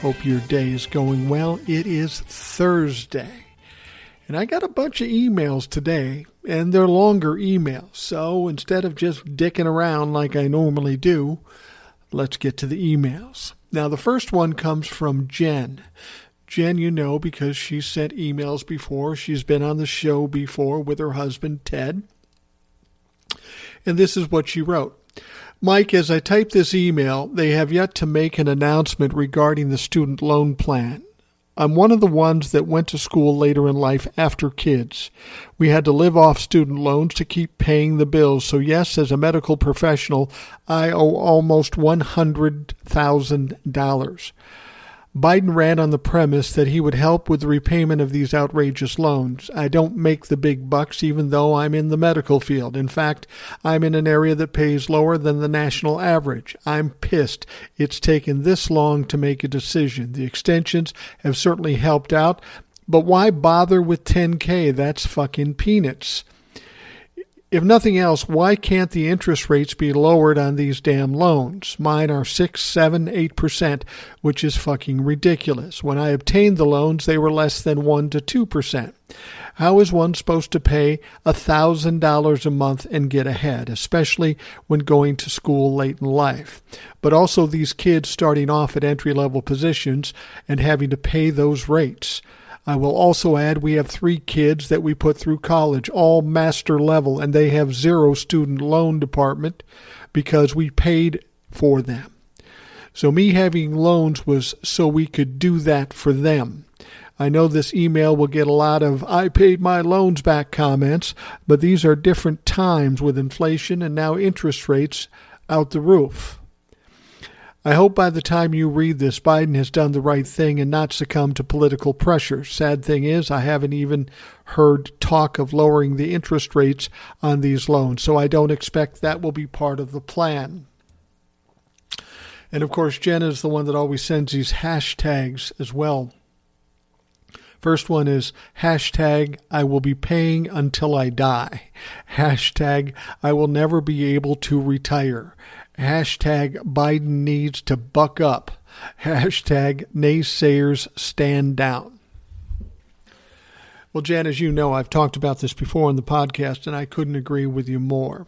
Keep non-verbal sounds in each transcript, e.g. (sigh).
Hope your day is going well. It is Thursday. And I got a bunch of emails today, and they're longer emails. So instead of just dicking around like I normally do, let's get to the emails. Now, the first one comes from Jen. Jen, you know, because she sent emails before. She's been on the show before with her husband, Ted. And this is what she wrote. Mike, as I type this email, they have yet to make an announcement regarding the student loan plan. I'm one of the ones that went to school later in life after kids. We had to live off student loans to keep paying the bills. So, yes, as a medical professional, I owe almost $100,000. Biden ran on the premise that he would help with the repayment of these outrageous loans. I don't make the big bucks even though I'm in the medical field. In fact, I'm in an area that pays lower than the national average. I'm pissed it's taken this long to make a decision. The extensions have certainly helped out, but why bother with 10K? That's fucking peanuts if nothing else, why can't the interest rates be lowered on these damn loans? Mine are six, seven, eight percent, which is fucking ridiculous. When I obtained the loans, they were less than one to two percent. How is one supposed to pay a thousand dollars a month and get ahead, especially when going to school late in life? But also these kids starting off at entry level positions and having to pay those rates. I will also add we have three kids that we put through college, all master level, and they have zero student loan department because we paid for them. So, me having loans was so we could do that for them. I know this email will get a lot of I paid my loans back comments, but these are different times with inflation and now interest rates out the roof. I hope by the time you read this, Biden has done the right thing and not succumbed to political pressure. Sad thing is, I haven't even heard talk of lowering the interest rates on these loans, so I don't expect that will be part of the plan. And of course, Jen is the one that always sends these hashtags as well. First one is hashtag I will be paying until I die. Hashtag I will never be able to retire. Hashtag Biden needs to buck up. Hashtag naysayers stand down. Well, Jan, as you know, I've talked about this before in the podcast, and I couldn't agree with you more.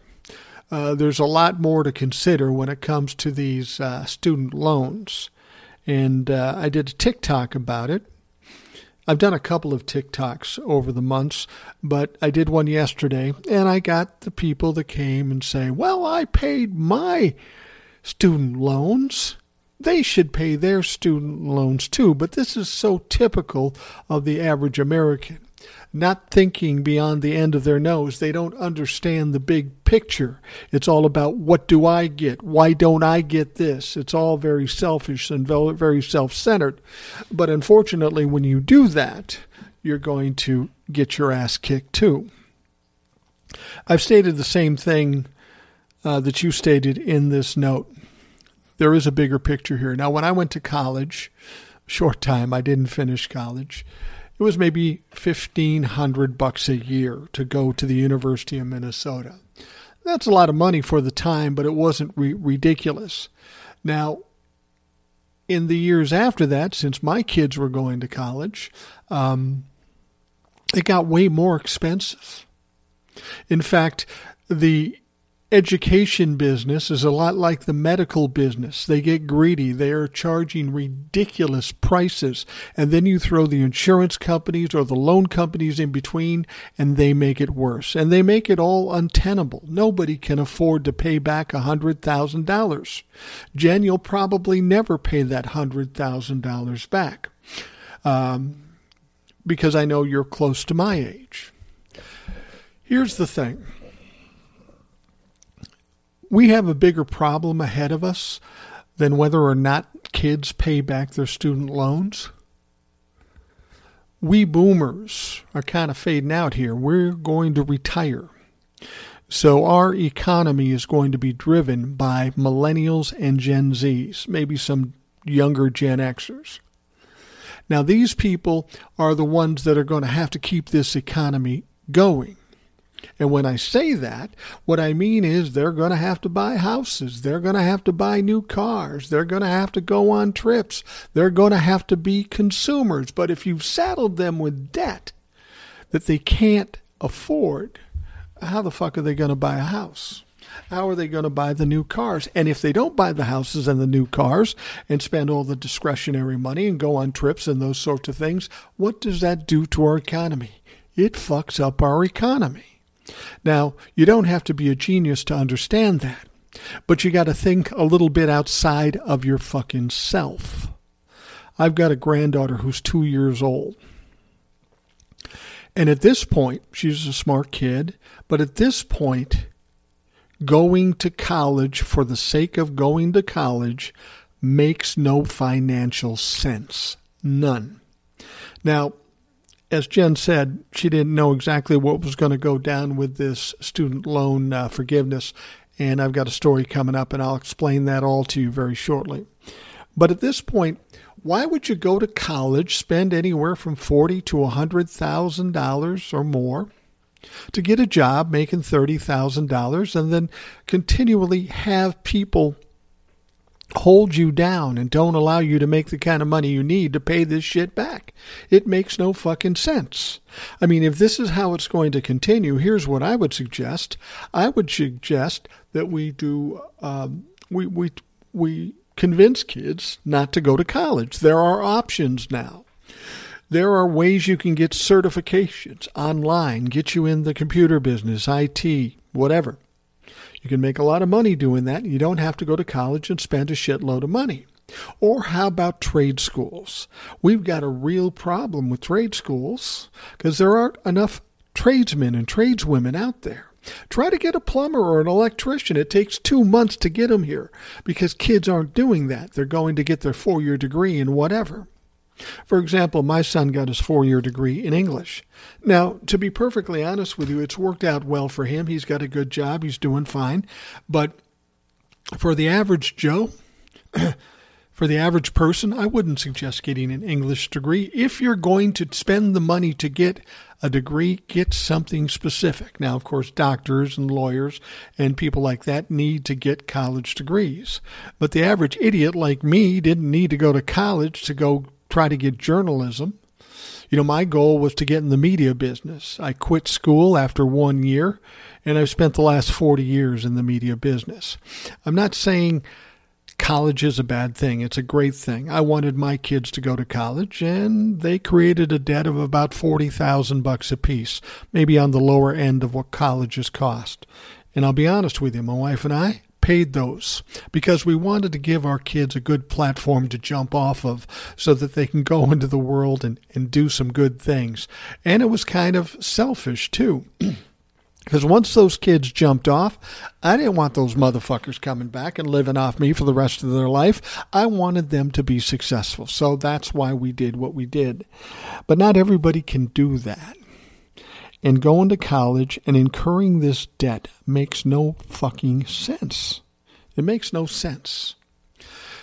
Uh, there's a lot more to consider when it comes to these uh, student loans. And uh, I did a TikTok about it. I've done a couple of TikToks over the months, but I did one yesterday and I got the people that came and say, Well, I paid my student loans. They should pay their student loans too. But this is so typical of the average American not thinking beyond the end of their nose. They don't understand the big picture. It's all about what do I get? Why don't I get this? It's all very selfish and very self centered. But unfortunately, when you do that, you're going to get your ass kicked too. I've stated the same thing uh, that you stated in this note. There is a bigger picture here. Now, when I went to college, short time, I didn't finish college it was maybe 1500 bucks a year to go to the University of Minnesota. That's a lot of money for the time, but it wasn't re- ridiculous. Now, in the years after that, since my kids were going to college, um, it got way more expensive. In fact, the education business is a lot like the medical business. They get greedy. They are charging ridiculous prices. And then you throw the insurance companies or the loan companies in between, and they make it worse. And they make it all untenable. Nobody can afford to pay back a $100,000. Jen, you'll probably never pay that $100,000 back um, because I know you're close to my age. Here's the thing we have a bigger problem ahead of us than whether or not kids pay back their student loans? We boomers are kind of fading out here. We're going to retire. So our economy is going to be driven by millennials and Gen Zs, maybe some younger Gen Xers. Now, these people are the ones that are going to have to keep this economy going. And when I say that, what I mean is they're going to have to buy houses. They're going to have to buy new cars. They're going to have to go on trips. They're going to have to be consumers. But if you've saddled them with debt that they can't afford, how the fuck are they going to buy a house? How are they going to buy the new cars? And if they don't buy the houses and the new cars and spend all the discretionary money and go on trips and those sorts of things, what does that do to our economy? It fucks up our economy. Now, you don't have to be a genius to understand that, but you got to think a little bit outside of your fucking self. I've got a granddaughter who's two years old. And at this point, she's a smart kid, but at this point, going to college for the sake of going to college makes no financial sense. None. Now, as Jen said, she didn't know exactly what was going to go down with this student loan uh, forgiveness. And I've got a story coming up, and I'll explain that all to you very shortly. But at this point, why would you go to college, spend anywhere from forty to a hundred thousand dollars or more to get a job making thirty thousand dollars, and then continually have people hold you down and don't allow you to make the kind of money you need to pay this shit back. It makes no fucking sense. I mean, if this is how it's going to continue, here's what I would suggest. I would suggest that we do, um, we, we, we convince kids not to go to college. There are options now. There are ways you can get certifications online, get you in the computer business, IT, whatever. You can make a lot of money doing that. You don't have to go to college and spend a shitload of money. Or how about trade schools? We've got a real problem with trade schools because there aren't enough tradesmen and tradeswomen out there. Try to get a plumber or an electrician. It takes two months to get them here because kids aren't doing that. They're going to get their four year degree in whatever. For example, my son got his four year degree in English. Now, to be perfectly honest with you, it's worked out well for him. He's got a good job, he's doing fine. But for the average Joe, (clears throat) for the average person, I wouldn't suggest getting an English degree. If you're going to spend the money to get a degree, get something specific. Now, of course, doctors and lawyers and people like that need to get college degrees. But the average idiot like me didn't need to go to college to go try to get journalism. You know, my goal was to get in the media business. I quit school after one year, and I've spent the last 40 years in the media business. I'm not saying college is a bad thing. It's a great thing. I wanted my kids to go to college and they created a debt of about 40,000 bucks apiece, maybe on the lower end of what colleges cost. And I'll be honest with you, my wife and I, paid those because we wanted to give our kids a good platform to jump off of so that they can go (laughs) into the world and, and do some good things. And it was kind of selfish too. (clears throat) Because once those kids jumped off, I didn't want those motherfuckers coming back and living off me for the rest of their life. I wanted them to be successful. So that's why we did what we did. But not everybody can do that and going to college and incurring this debt makes no fucking sense. It makes no sense.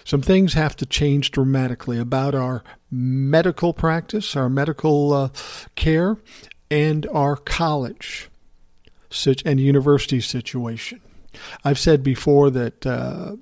Some things have to change dramatically about our medical practice, our medical uh, care, and our college and university situation. I've said before that uh,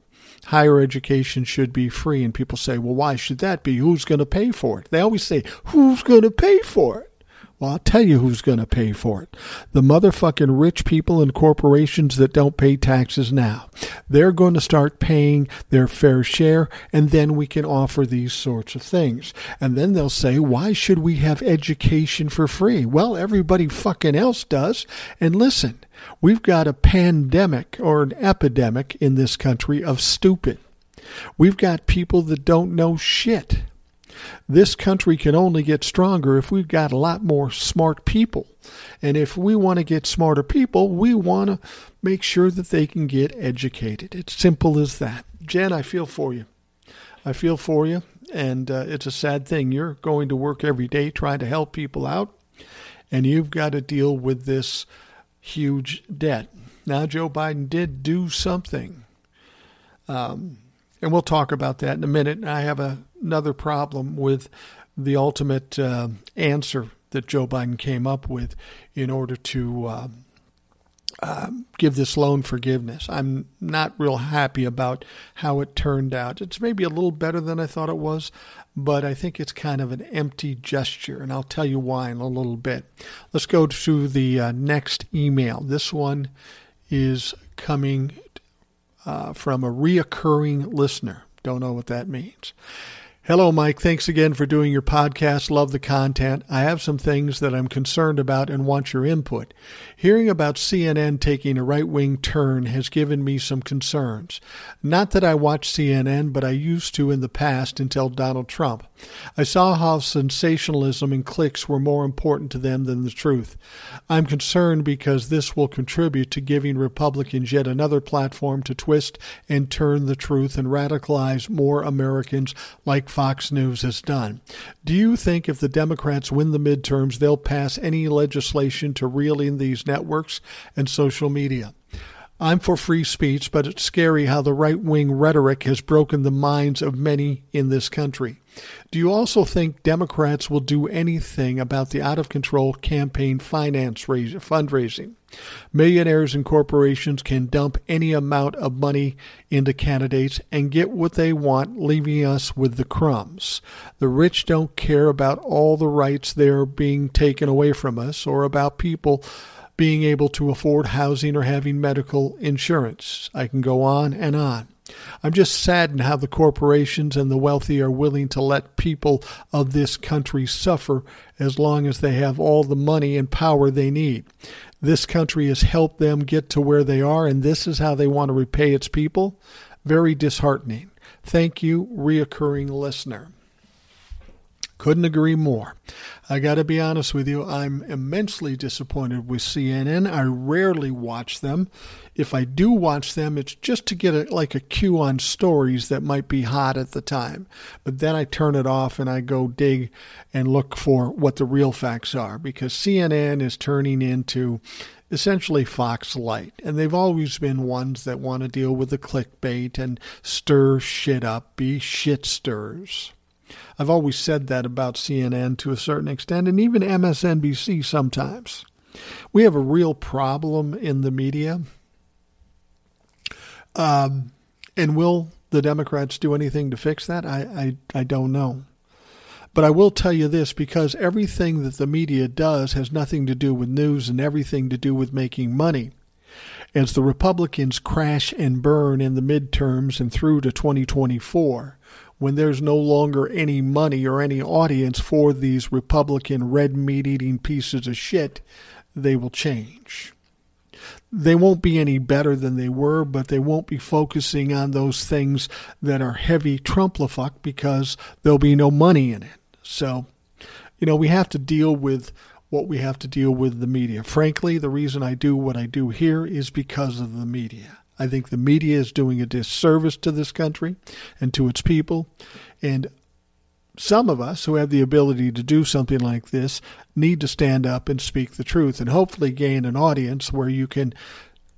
higher education should be free, and people say, well, why should that be? Who's going to pay for it? They always say, who's going to pay for it? Well, I'll tell you who's going to pay for it. The motherfucking rich people and corporations that don't pay taxes now. They're going to start paying their fair share, and then we can offer these sorts of things. And then they'll say, why should we have education for free? Well, everybody fucking else does. And listen, we've got a pandemic or an epidemic in this country of stupid. We've got people that don't know shit. This country can only get stronger if we've got a lot more smart people. And if we want to get smarter people, we want to make sure that they can get educated. It's simple as that. Jen, I feel for you. I feel for you, and uh, it's a sad thing. You're going to work every day trying to help people out, and you've got to deal with this huge debt. Now, Joe Biden did do something. Um, and we'll talk about that in a minute. I have a, another problem with the ultimate uh, answer that Joe Biden came up with in order to uh, uh, give this loan forgiveness. I'm not real happy about how it turned out. It's maybe a little better than I thought it was, but I think it's kind of an empty gesture, and I'll tell you why in a little bit. Let's go to the uh, next email. This one is coming uh, from a reoccurring listener. Don't know what that means. Hello, Mike. Thanks again for doing your podcast. Love the content. I have some things that I'm concerned about and want your input. Hearing about CNN taking a right wing turn has given me some concerns. Not that I watch CNN, but I used to in the past until Donald Trump. I saw how sensationalism and clicks were more important to them than the truth. I'm concerned because this will contribute to giving Republicans yet another platform to twist and turn the truth and radicalize more Americans like Fox News has done. Do you think if the Democrats win the midterms, they'll pass any legislation to reel in these networks and social media? I'm for free speech, but it's scary how the right wing rhetoric has broken the minds of many in this country. Do you also think Democrats will do anything about the out of control campaign finance fundraising? Millionaires and corporations can dump any amount of money into candidates and get what they want, leaving us with the crumbs. The rich don't care about all the rights they're being taken away from us or about people being able to afford housing or having medical insurance. I can go on and on. I'm just saddened how the corporations and the wealthy are willing to let people of this country suffer as long as they have all the money and power they need. This country has helped them get to where they are, and this is how they want to repay its people. Very disheartening. Thank you, reoccurring listener. Couldn't agree more. I got to be honest with you, I'm immensely disappointed with CNN. I rarely watch them. If I do watch them, it's just to get a, like a cue on stories that might be hot at the time. But then I turn it off and I go dig and look for what the real facts are because CNN is turning into essentially Fox Light. And they've always been ones that want to deal with the clickbait and stir shit up, be shit stirrers. I've always said that about CNN to a certain extent, and even MSNBC sometimes. We have a real problem in the media. Um, and will the Democrats do anything to fix that? I, I, I don't know. But I will tell you this because everything that the media does has nothing to do with news and everything to do with making money. As the Republicans crash and burn in the midterms and through to 2024, when there's no longer any money or any audience for these Republican red meat eating pieces of shit, they will change. They won't be any better than they were, but they won't be focusing on those things that are heavy Trumplafuck because there'll be no money in it. So, you know, we have to deal with what we have to deal with the media. Frankly, the reason I do what I do here is because of the media. I think the media is doing a disservice to this country and to its people. And some of us who have the ability to do something like this need to stand up and speak the truth and hopefully gain an audience where you can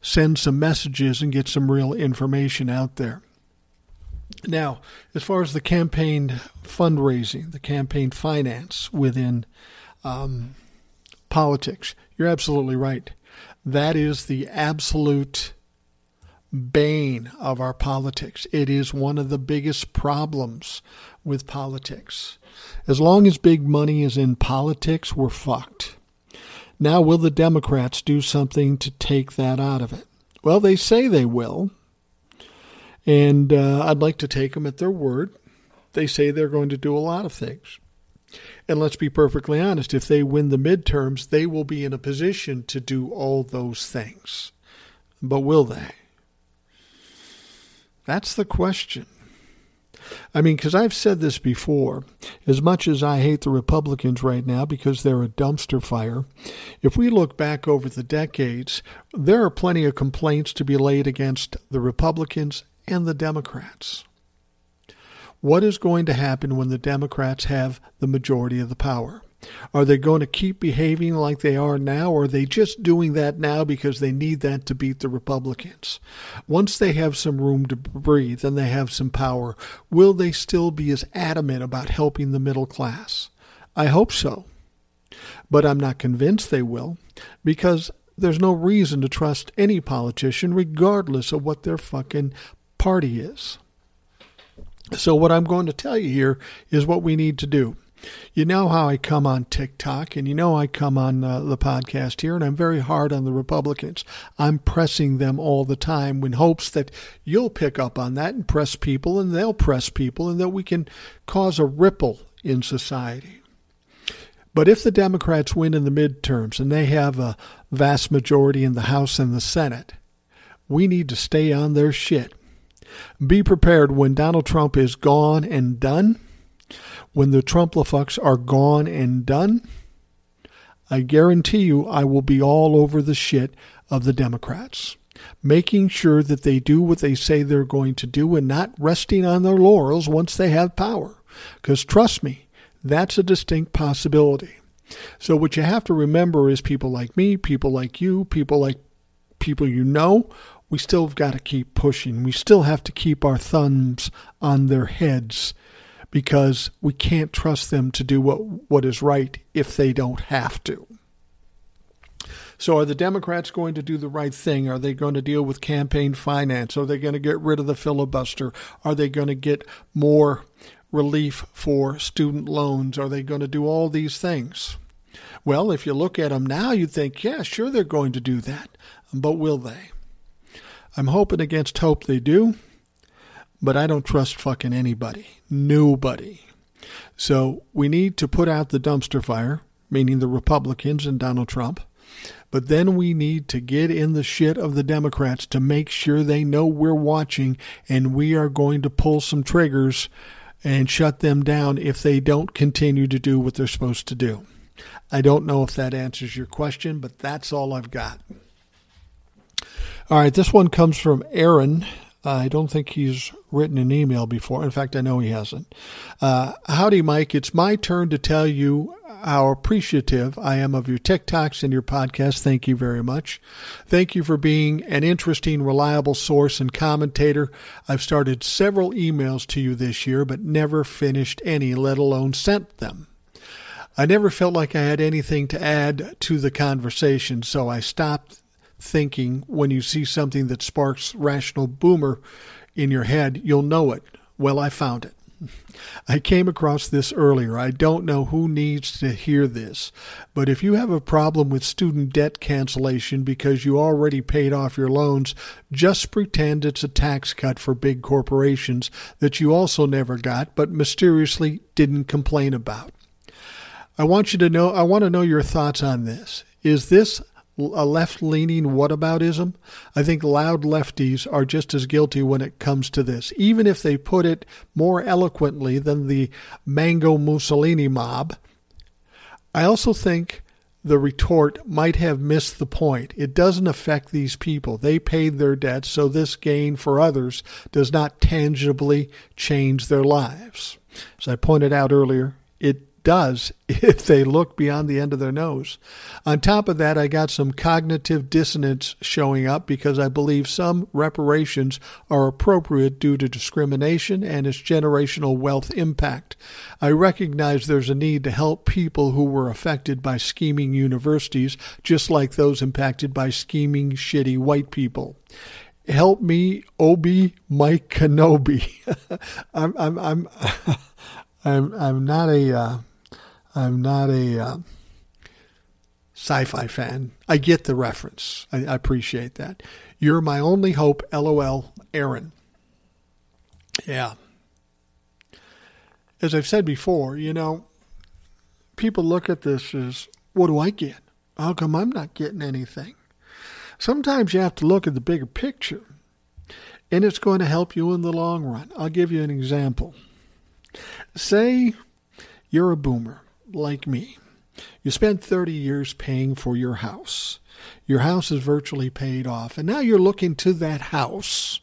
send some messages and get some real information out there. Now, as far as the campaign fundraising, the campaign finance within um, politics, you're absolutely right. That is the absolute bane of our politics. It is one of the biggest problems with politics. As long as big money is in politics, we're fucked. Now, will the Democrats do something to take that out of it? Well, they say they will. And uh, I'd like to take them at their word. They say they're going to do a lot of things. And let's be perfectly honest if they win the midterms, they will be in a position to do all those things. But will they? That's the question. I mean, because I've said this before, as much as I hate the Republicans right now because they're a dumpster fire, if we look back over the decades, there are plenty of complaints to be laid against the Republicans and the Democrats. What is going to happen when the Democrats have the majority of the power? Are they going to keep behaving like they are now, or are they just doing that now because they need that to beat the Republicans? Once they have some room to breathe and they have some power, will they still be as adamant about helping the middle class? I hope so. But I'm not convinced they will, because there's no reason to trust any politician, regardless of what their fucking party is. So, what I'm going to tell you here is what we need to do. You know how I come on TikTok, and you know I come on uh, the podcast here, and I'm very hard on the Republicans. I'm pressing them all the time in hopes that you'll pick up on that and press people, and they'll press people, and that we can cause a ripple in society. But if the Democrats win in the midterms and they have a vast majority in the House and the Senate, we need to stay on their shit. Be prepared when Donald Trump is gone and done when the Trumplafucks are gone and done, I guarantee you I will be all over the shit of the Democrats, making sure that they do what they say they're going to do and not resting on their laurels once they have power. Because trust me, that's a distinct possibility. So, what you have to remember is people like me, people like you, people like people you know, we still have got to keep pushing. We still have to keep our thumbs on their heads because we can't trust them to do what, what is right if they don't have to. So, are the Democrats going to do the right thing? Are they going to deal with campaign finance? Are they going to get rid of the filibuster? Are they going to get more relief for student loans? Are they going to do all these things? Well, if you look at them now, you'd think, yeah, sure, they're going to do that. But will they? I'm hoping against hope they do but I don't trust fucking anybody. Nobody. So we need to put out the dumpster fire, meaning the Republicans and Donald Trump. But then we need to get in the shit of the Democrats to make sure they know we're watching and we are going to pull some triggers and shut them down if they don't continue to do what they're supposed to do. I don't know if that answers your question, but that's all I've got. All right, this one comes from Aaron. I don't think he's written an email before. In fact, I know he hasn't. Uh, howdy, Mike. It's my turn to tell you how appreciative I am of your TikToks and your podcast. Thank you very much. Thank you for being an interesting, reliable source and commentator. I've started several emails to you this year, but never finished any, let alone sent them. I never felt like I had anything to add to the conversation, so I stopped thinking when you see something that sparks rational boomer in your head, you'll know it. Well, I found it. I came across this earlier. I don't know who needs to hear this, but if you have a problem with student debt cancellation because you already paid off your loans, just pretend it's a tax cut for big corporations that you also never got but mysteriously didn't complain about. I want you to know, I want to know your thoughts on this. Is this a left leaning whataboutism, I think loud lefties are just as guilty when it comes to this, even if they put it more eloquently than the Mango Mussolini mob. I also think the retort might have missed the point. It doesn't affect these people. They paid their debts, so this gain for others does not tangibly change their lives. As I pointed out earlier, it does (laughs) if they look beyond the end of their nose. On top of that, I got some cognitive dissonance showing up because I believe some reparations are appropriate due to discrimination and its generational wealth impact. I recognize there's a need to help people who were affected by scheming universities, just like those impacted by scheming, shitty white people help me, Obi Mike Kenobi. (laughs) I'm I'm I'm (laughs) I'm I'm not a uh, I'm not a uh, sci-fi fan. I get the reference. I, I appreciate that. You're my only hope. LOL. Aaron. Yeah. As I've said before, you know, people look at this as, what do I get? How come I'm not getting anything? Sometimes you have to look at the bigger picture, and it's going to help you in the long run. I'll give you an example. Say you're a boomer like me. You spent 30 years paying for your house. Your house is virtually paid off, and now you're looking to that house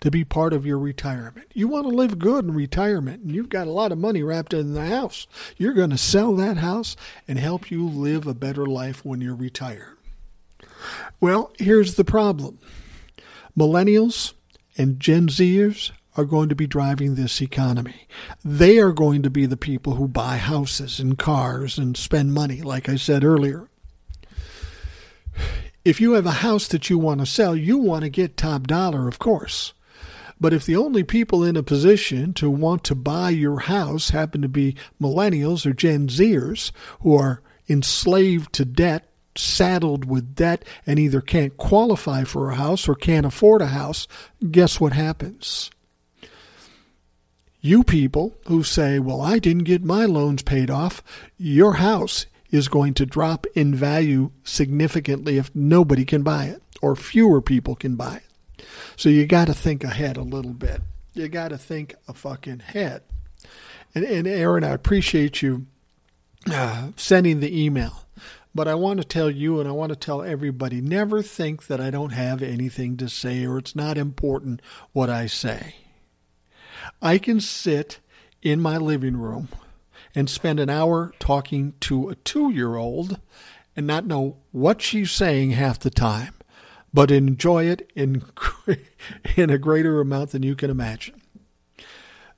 to be part of your retirement. You want to live good in retirement and you've got a lot of money wrapped in the house. You're going to sell that house and help you live a better life when you're retired. Well, here's the problem millennials and Gen Zers are going to be driving this economy. They are going to be the people who buy houses and cars and spend money, like I said earlier. If you have a house that you want to sell, you want to get top dollar, of course. But if the only people in a position to want to buy your house happen to be millennials or Gen Zers who are enslaved to debt, saddled with debt, and either can't qualify for a house or can't afford a house, guess what happens? You people who say, well, I didn't get my loans paid off, your house is going to drop in value significantly if nobody can buy it or fewer people can buy it. So you got to think ahead a little bit. You got to think a fucking head. And, and Aaron, I appreciate you uh, sending the email. But I want to tell you and I want to tell everybody never think that I don't have anything to say or it's not important what I say. I can sit in my living room and spend an hour talking to a two year old and not know what she's saying half the time, but enjoy it in, (laughs) in a greater amount than you can imagine.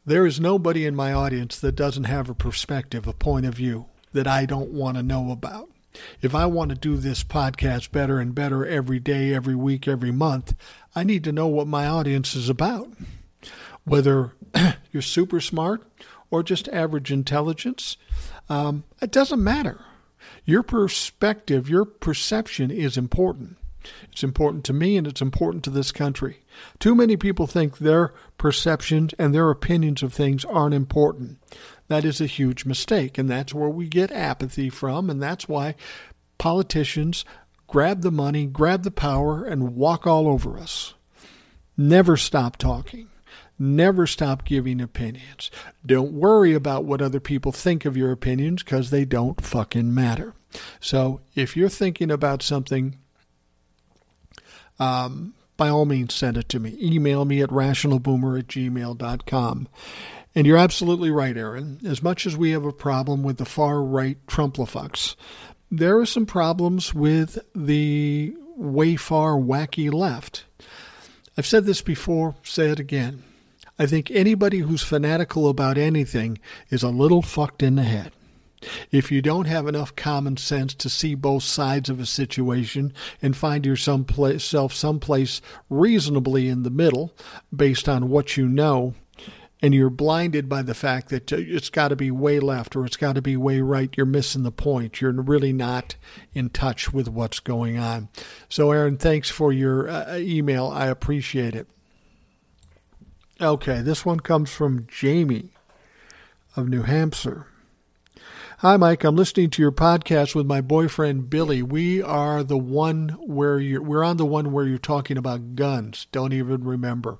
There is nobody in my audience that doesn't have a perspective, a point of view that I don't want to know about. If I want to do this podcast better and better every day, every week, every month, I need to know what my audience is about. Whether (clears throat) you're super smart or just average intelligence, um, it doesn't matter. Your perspective, your perception is important. It's important to me and it's important to this country. Too many people think their perceptions and their opinions of things aren't important. That is a huge mistake, and that's where we get apathy from, and that's why politicians grab the money, grab the power, and walk all over us. Never stop talking. Never stop giving opinions. Don't worry about what other people think of your opinions because they don't fucking matter. So if you're thinking about something, um, by all means send it to me. Email me at rationalboomer at gmail.com. And you're absolutely right, Aaron. As much as we have a problem with the far right Trumplafucks, there are some problems with the way far wacky left. I've said this before, say it again. I think anybody who's fanatical about anything is a little fucked in the head. If you don't have enough common sense to see both sides of a situation and find yourself someplace reasonably in the middle based on what you know, and you're blinded by the fact that uh, it's got to be way left or it's got to be way right, you're missing the point. You're really not in touch with what's going on. So, Aaron, thanks for your uh, email. I appreciate it. Okay, this one comes from Jamie of New Hampshire. Hi, Mike. I'm listening to your podcast with my boyfriend Billy. We are the one where you're, we're on the one where you're talking about guns. Don't even remember.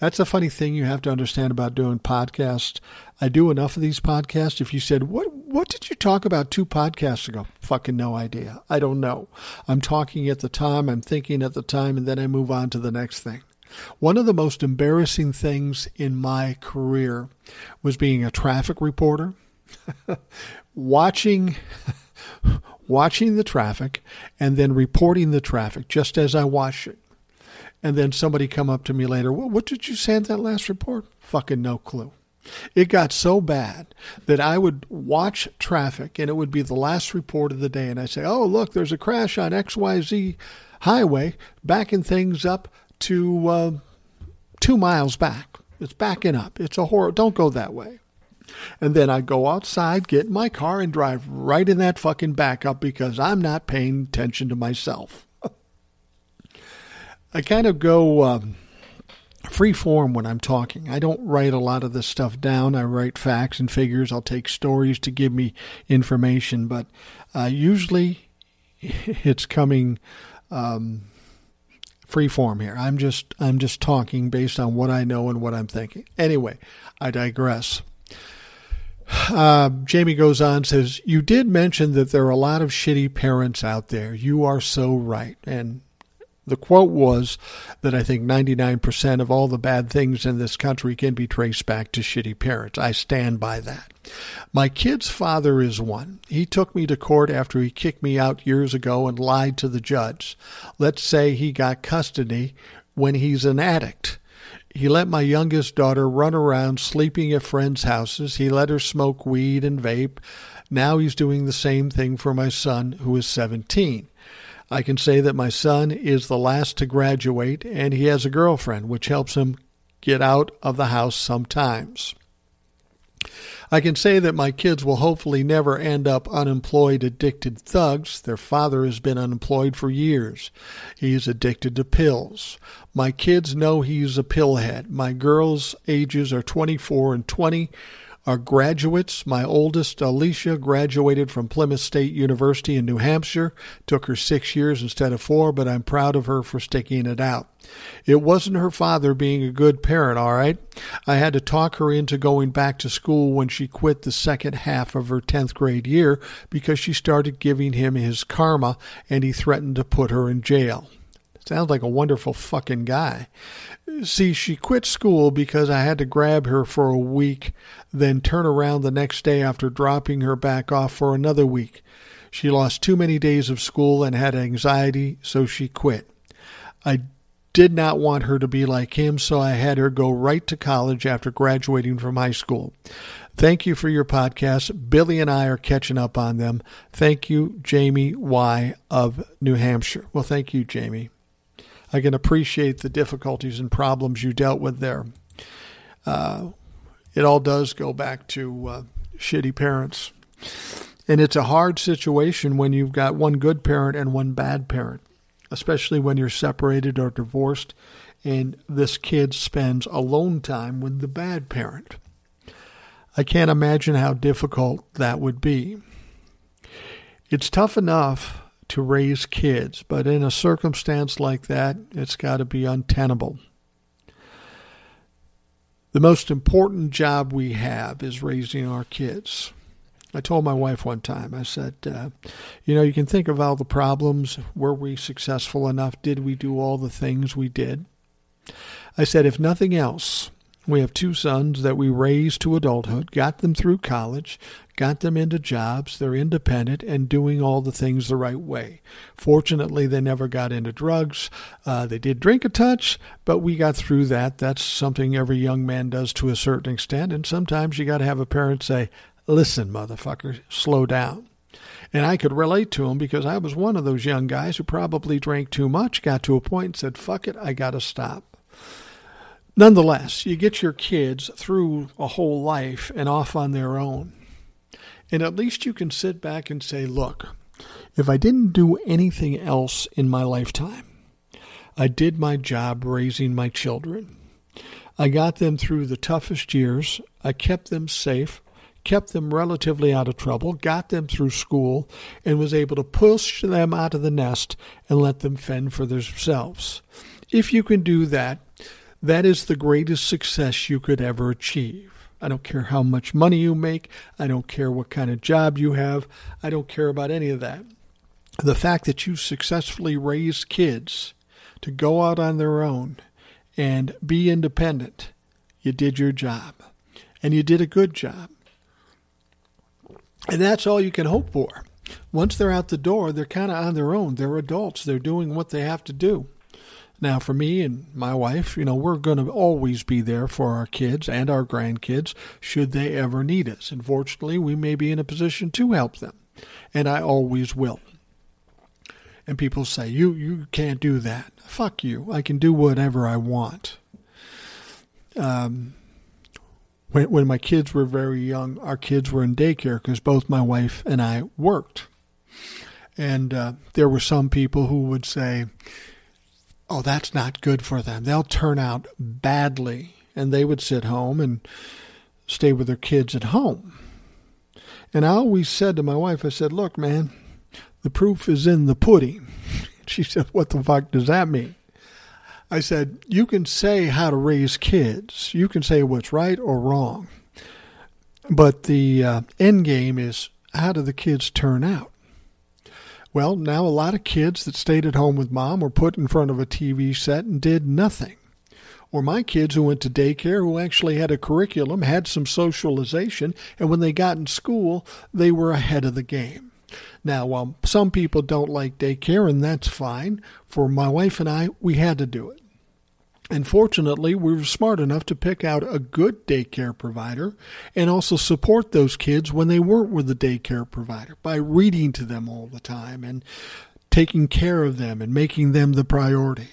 That's a funny thing you have to understand about doing podcasts. I do enough of these podcasts. If you said, what, what did you talk about two podcasts ago? Fucking no idea. I don't know. I'm talking at the time. I'm thinking at the time, and then I move on to the next thing. One of the most embarrassing things in my career was being a traffic reporter. (laughs) watching (laughs) watching the traffic and then reporting the traffic just as I watch it. And then somebody come up to me later, what did you say in that last report? Fucking no clue. It got so bad that I would watch traffic and it would be the last report of the day. And I say, oh, look, there's a crash on XYZ highway, backing things up to uh, two miles back. It's backing up. It's a horror. Don't go that way. And then I go outside, get in my car, and drive right in that fucking backup because I'm not paying attention to myself. (laughs) I kind of go um, free form when I'm talking. I don't write a lot of this stuff down. I write facts and figures. I'll take stories to give me information, but uh, usually (laughs) it's coming um, free form here. I'm just I'm just talking based on what I know and what I'm thinking. Anyway, I digress. Uh, Jamie goes on says you did mention that there are a lot of shitty parents out there. You are so right, and The quote was that I think 99% of all the bad things in this country can be traced back to shitty parents. I stand by that. My kid's father is one. He took me to court after he kicked me out years ago and lied to the judge. Let's say he got custody when he's an addict. He let my youngest daughter run around sleeping at friends' houses. He let her smoke weed and vape. Now he's doing the same thing for my son, who is 17. I can say that my son is the last to graduate and he has a girlfriend, which helps him get out of the house sometimes. I can say that my kids will hopefully never end up unemployed, addicted thugs. Their father has been unemployed for years. He's addicted to pills. My kids know he's a pillhead. My girls' ages are 24 and 20 are graduates. My oldest, Alicia, graduated from Plymouth State University in New Hampshire. Took her six years instead of four, but I'm proud of her for sticking it out. It wasn't her father being a good parent, all right? I had to talk her into going back to school when she quit the second half of her 10th grade year because she started giving him his karma and he threatened to put her in jail. Sounds like a wonderful fucking guy. See, she quit school because I had to grab her for a week, then turn around the next day after dropping her back off for another week. She lost too many days of school and had anxiety, so she quit. I did not want her to be like him, so I had her go right to college after graduating from high school. Thank you for your podcast. Billy and I are catching up on them. Thank you, Jamie Y. of New Hampshire. Well, thank you, Jamie. I can appreciate the difficulties and problems you dealt with there. Uh, it all does go back to uh, shitty parents. And it's a hard situation when you've got one good parent and one bad parent, especially when you're separated or divorced and this kid spends alone time with the bad parent. I can't imagine how difficult that would be. It's tough enough to raise kids, but in a circumstance like that, it's got to be untenable. The most important job we have is raising our kids. I told my wife one time, I said, uh, you know, you can think of all the problems. Were we successful enough? Did we do all the things we did? I said, if nothing else, we have two sons that we raised to adulthood, got them through college, got them into jobs. They're independent and doing all the things the right way. Fortunately, they never got into drugs. Uh, they did drink a touch, but we got through that. That's something every young man does to a certain extent. And sometimes you got to have a parent say, listen, motherfucker, slow down. And I could relate to him because I was one of those young guys who probably drank too much, got to a point and said, fuck it, I got to stop. Nonetheless, you get your kids through a whole life and off on their own. And at least you can sit back and say, look, if I didn't do anything else in my lifetime, I did my job raising my children. I got them through the toughest years. I kept them safe, kept them relatively out of trouble, got them through school, and was able to push them out of the nest and let them fend for themselves. If you can do that, that is the greatest success you could ever achieve. I don't care how much money you make. I don't care what kind of job you have. I don't care about any of that. The fact that you successfully raised kids to go out on their own and be independent, you did your job. And you did a good job. And that's all you can hope for. Once they're out the door, they're kind of on their own. They're adults. They're doing what they have to do. Now, for me and my wife, you know, we're going to always be there for our kids and our grandkids should they ever need us. And fortunately, we may be in a position to help them, and I always will. And people say, "You you can't do that." Fuck you. I can do whatever I want. Um, when when my kids were very young, our kids were in daycare because both my wife and I worked, and uh, there were some people who would say oh, that's not good for them. They'll turn out badly. And they would sit home and stay with their kids at home. And I always said to my wife, I said, look, man, the proof is in the pudding. (laughs) She said, what the fuck does that mean? I said, you can say how to raise kids. You can say what's right or wrong. But the uh, end game is how do the kids turn out? Well, now a lot of kids that stayed at home with mom were put in front of a TV set and did nothing. Or my kids who went to daycare, who actually had a curriculum, had some socialization, and when they got in school, they were ahead of the game. Now, while some people don't like daycare, and that's fine, for my wife and I, we had to do it. And fortunately, we were smart enough to pick out a good daycare provider and also support those kids when they weren't with the daycare provider by reading to them all the time and taking care of them and making them the priority.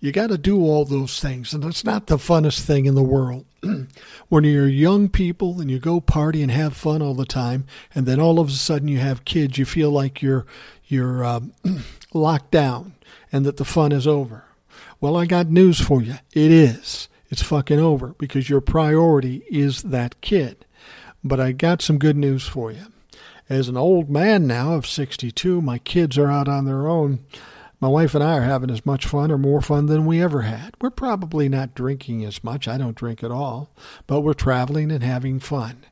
You got to do all those things, and it's not the funnest thing in the world. (clears throat) when you're young people and you go party and have fun all the time, and then all of a sudden you have kids, you feel like you're you're um, (clears throat) locked down and that the fun is over. Well, I got news for you. It is. It's fucking over because your priority is that kid. But I got some good news for you. As an old man now of 62, my kids are out on their own. My wife and I are having as much fun or more fun than we ever had. We're probably not drinking as much. I don't drink at all. But we're traveling and having fun.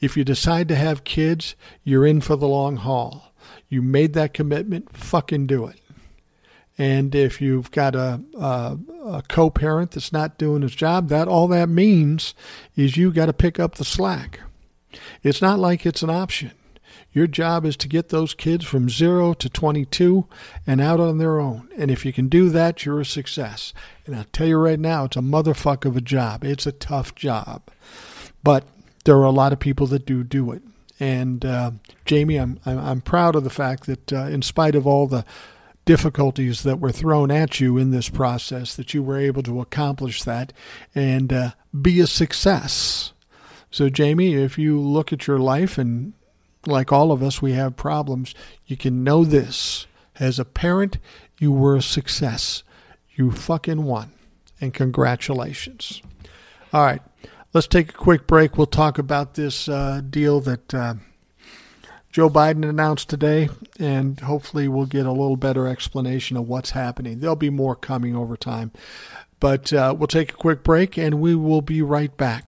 If you decide to have kids, you're in for the long haul. You made that commitment, fucking do it. And if you've got a, a, a co parent that's not doing his job, that all that means is you got to pick up the slack. It's not like it's an option. Your job is to get those kids from zero to 22 and out on their own. And if you can do that, you're a success. And I'll tell you right now, it's a motherfucker of a job. It's a tough job. But there are a lot of people that do do it. And uh, Jamie, I'm, I'm proud of the fact that uh, in spite of all the difficulties that were thrown at you in this process, that you were able to accomplish that and uh, be a success. So, Jamie, if you look at your life, and like all of us, we have problems, you can know this. As a parent, you were a success. You fucking won. And congratulations. All right, let's take a quick break. We'll talk about this uh, deal that. Uh, Joe Biden announced today, and hopefully we'll get a little better explanation of what's happening. There'll be more coming over time. But uh, we'll take a quick break and we will be right back.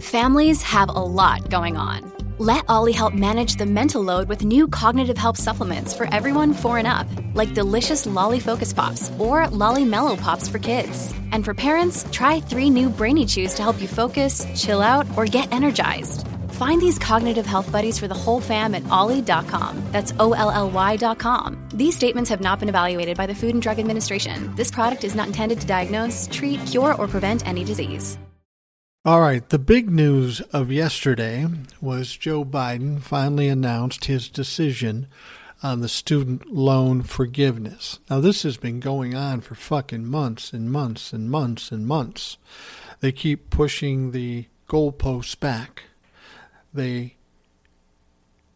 Families have a lot going on. Let OLLY help manage the mental load with new cognitive help supplements for everyone four and up, like delicious Lolly Focus Pops or Lolly Mellow Pops for kids. And for parents, try three new Brainy Chews to help you focus, chill out, or get energized. Find these cognitive health buddies for the whole fam at olly.com. That's O L L Y.com. These statements have not been evaluated by the Food and Drug Administration. This product is not intended to diagnose, treat, cure, or prevent any disease. All right, the big news of yesterday was Joe Biden finally announced his decision on the student loan forgiveness. Now, this has been going on for fucking months and months and months and months. They keep pushing the goalposts back they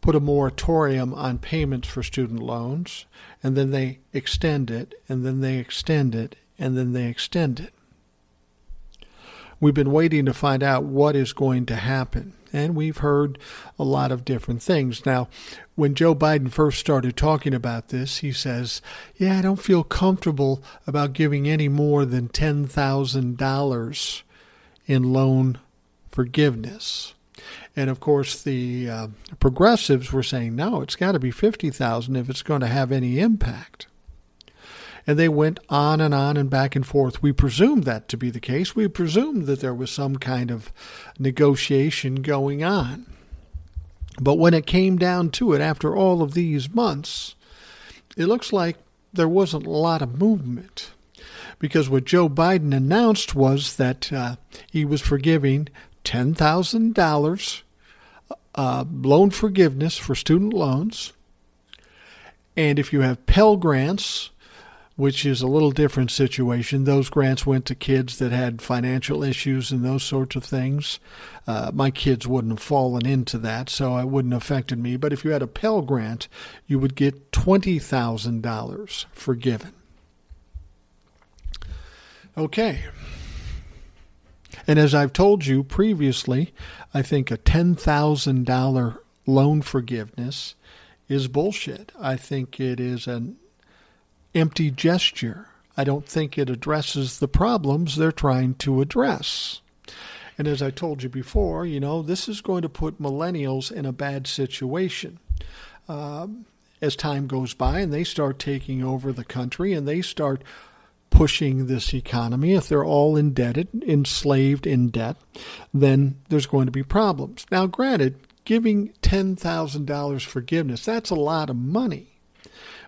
put a moratorium on payments for student loans, and then they extend it, and then they extend it, and then they extend it. We've been waiting to find out what is going to happen, and we've heard a lot of different things. Now, when Joe Biden first started talking about this, he says, Yeah, I don't feel comfortable about giving any more than $10,000 in loan forgiveness. And of course, the uh, progressives were saying, no, it's got to be 50,000 if it's going to have any impact. And they went on and on and back and forth. We presumed that to be the case. We presumed that there was some kind of negotiation going on. But when it came down to it, after all of these months, it looks like there wasn't a lot of movement. Because what Joe Biden announced was that uh, he was forgiving $10,000 uh, loan forgiveness for student loans. And if you have Pell Grants, which is a little different situation, those grants went to kids that had financial issues and those sorts of things. Uh, my kids wouldn't have fallen into that, so it wouldn't have affected me. But if you had a Pell Grant, you would get $20,000 forgiven. Okay. And as I've told you previously, I think a $10,000 loan forgiveness is bullshit. I think it is an empty gesture. I don't think it addresses the problems they're trying to address. And as I told you before, you know, this is going to put millennials in a bad situation. Um, as time goes by and they start taking over the country and they start pushing this economy, if they're all indebted, enslaved in debt, then there's going to be problems. Now, granted, giving $10,000 forgiveness, that's a lot of money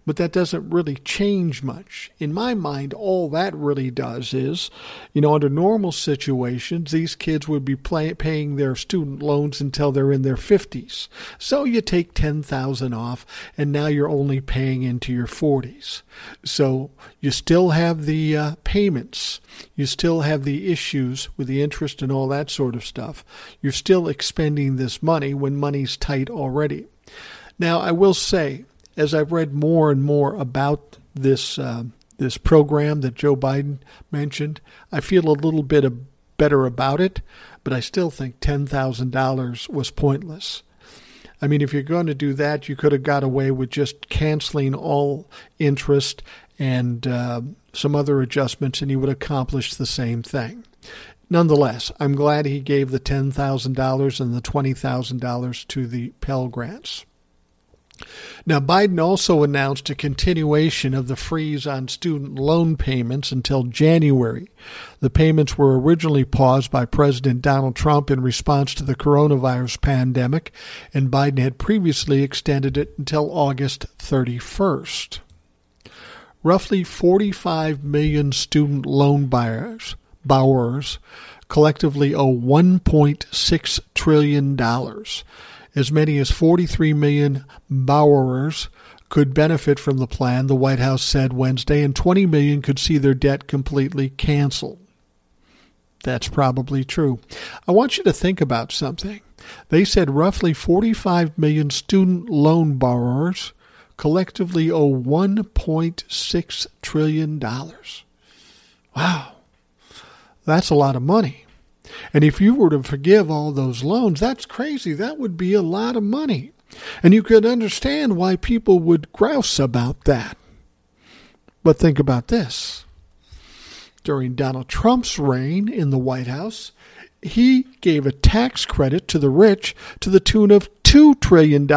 but that doesn't really change much. In my mind, all that really does is, you know, under normal situations, these kids would be play, paying their student loans until they're in their 50s. So you take 10,000 off and now you're only paying into your 40s. So you still have the uh, payments. You still have the issues with the interest and all that sort of stuff. You're still expending this money when money's tight already. Now, I will say, as I've read more and more about this uh, this program that Joe Biden mentioned, I feel a little bit better about it, but I still think ten thousand dollars was pointless. I mean, if you're going to do that, you could have got away with just canceling all interest and uh, some other adjustments, and you would accomplish the same thing. Nonetheless, I'm glad he gave the $10,000 and the $20,000 to the Pell Grants. Now, Biden also announced a continuation of the freeze on student loan payments until January. The payments were originally paused by President Donald Trump in response to the coronavirus pandemic, and Biden had previously extended it until August 31st. Roughly 45 million student loan buyers, borrowers collectively owe $1.6 trillion as many as 43 million borrowers could benefit from the plan, the White House said Wednesday, and 20 million could see their debt completely canceled. That's probably true. I want you to think about something. They said roughly 45 million student loan borrowers collectively owe $1.6 trillion. Wow. That's a lot of money. And if you were to forgive all those loans, that's crazy. That would be a lot of money. And you could understand why people would grouse about that. But think about this. During Donald Trump's reign in the White House, he gave a tax credit to the rich to the tune of $2 trillion.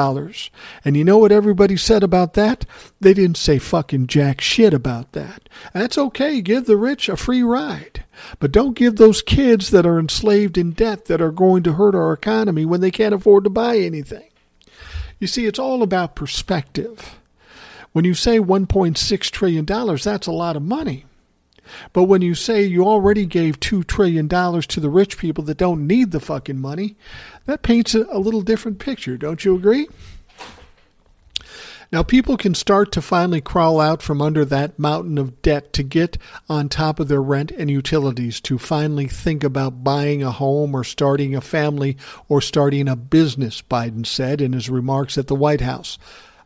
And you know what everybody said about that? They didn't say fucking jack shit about that. That's okay. Give the rich a free ride. But don't give those kids that are enslaved in debt that are going to hurt our economy when they can't afford to buy anything. You see, it's all about perspective. When you say $1.6 trillion, that's a lot of money. But when you say you already gave $2 trillion to the rich people that don't need the fucking money, that paints a, a little different picture. Don't you agree? Now, people can start to finally crawl out from under that mountain of debt to get on top of their rent and utilities, to finally think about buying a home or starting a family or starting a business, Biden said in his remarks at the White House.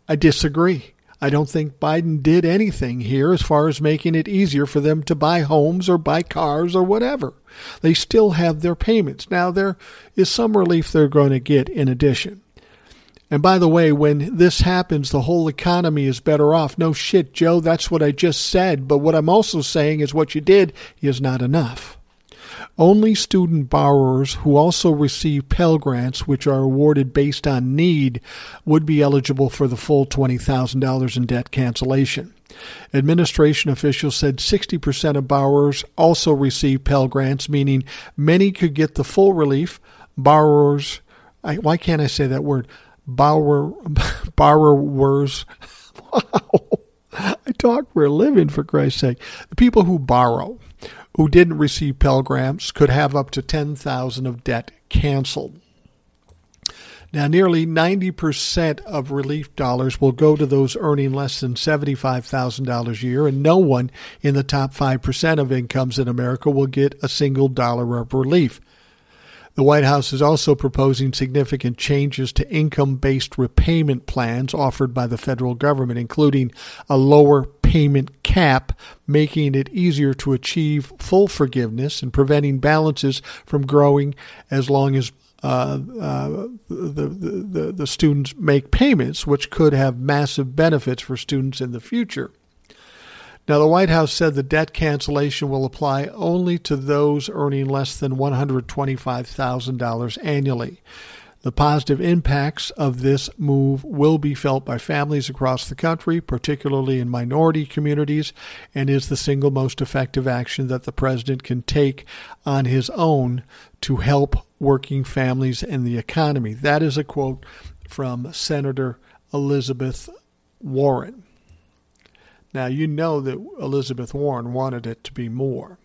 I disagree. I don't think Biden did anything here as far as making it easier for them to buy homes or buy cars or whatever. They still have their payments. Now, there is some relief they're going to get in addition. And by the way, when this happens, the whole economy is better off. No shit, Joe, that's what I just said. But what I'm also saying is what you did is not enough. Only student borrowers who also receive Pell Grants, which are awarded based on need, would be eligible for the full $20,000 in debt cancellation. Administration officials said 60% of borrowers also receive Pell Grants, meaning many could get the full relief. Borrowers, I, why can't I say that word? Borrower, (laughs) borrowers. (laughs) wow. I talk for a living, for Christ's sake. The people who borrow, who didn't receive Pell Grants, could have up to 10000 of debt canceled. Now, nearly 90% of relief dollars will go to those earning less than $75,000 a year, and no one in the top 5% of incomes in America will get a single dollar of relief. The White House is also proposing significant changes to income based repayment plans offered by the federal government, including a lower payment cap, making it easier to achieve full forgiveness and preventing balances from growing as long as uh, uh, the, the, the students make payments, which could have massive benefits for students in the future. Now, the White House said the debt cancellation will apply only to those earning less than $125,000 annually. The positive impacts of this move will be felt by families across the country, particularly in minority communities, and is the single most effective action that the president can take on his own to help working families and the economy. That is a quote from Senator Elizabeth Warren. Now, you know that Elizabeth Warren wanted it to be more.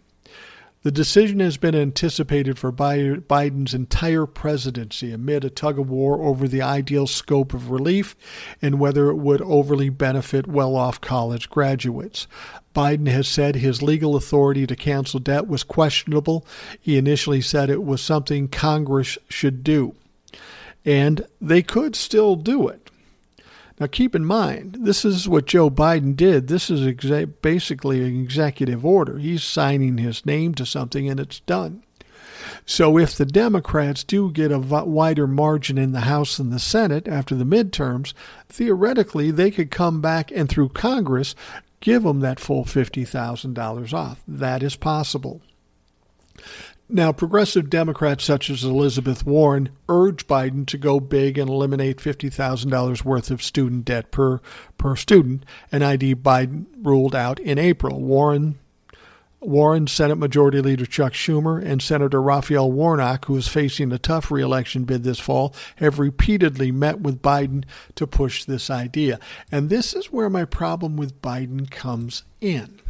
The decision has been anticipated for Biden's entire presidency amid a tug of war over the ideal scope of relief and whether it would overly benefit well off college graduates. Biden has said his legal authority to cancel debt was questionable. He initially said it was something Congress should do. And they could still do it. Now, keep in mind, this is what Joe Biden did. This is exa- basically an executive order. He's signing his name to something and it's done. So, if the Democrats do get a wider margin in the House and the Senate after the midterms, theoretically they could come back and through Congress give them that full $50,000 off. That is possible. Now, progressive Democrats such as Elizabeth Warren urge Biden to go big and eliminate $50,000 worth of student debt per, per student, an idea Biden ruled out in April. Warren, Warren, Senate Majority Leader Chuck Schumer, and Senator Raphael Warnock, who is facing a tough reelection bid this fall, have repeatedly met with Biden to push this idea. And this is where my problem with Biden comes in.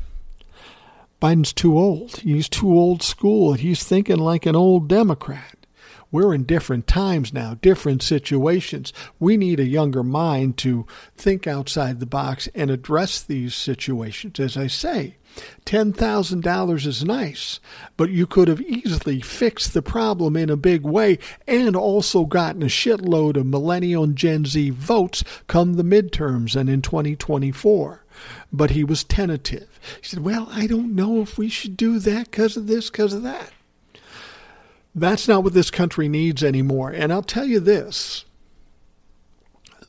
Biden's too old. He's too old school. He's thinking like an old Democrat. We're in different times now, different situations. We need a younger mind to think outside the box and address these situations. As I say, $10,000 is nice, but you could have easily fixed the problem in a big way and also gotten a shitload of millennial and Gen Z votes come the midterms and in 2024 but he was tentative. He said, Well, I don't know if we should do that because of this, because of that. That's not what this country needs anymore. And I'll tell you this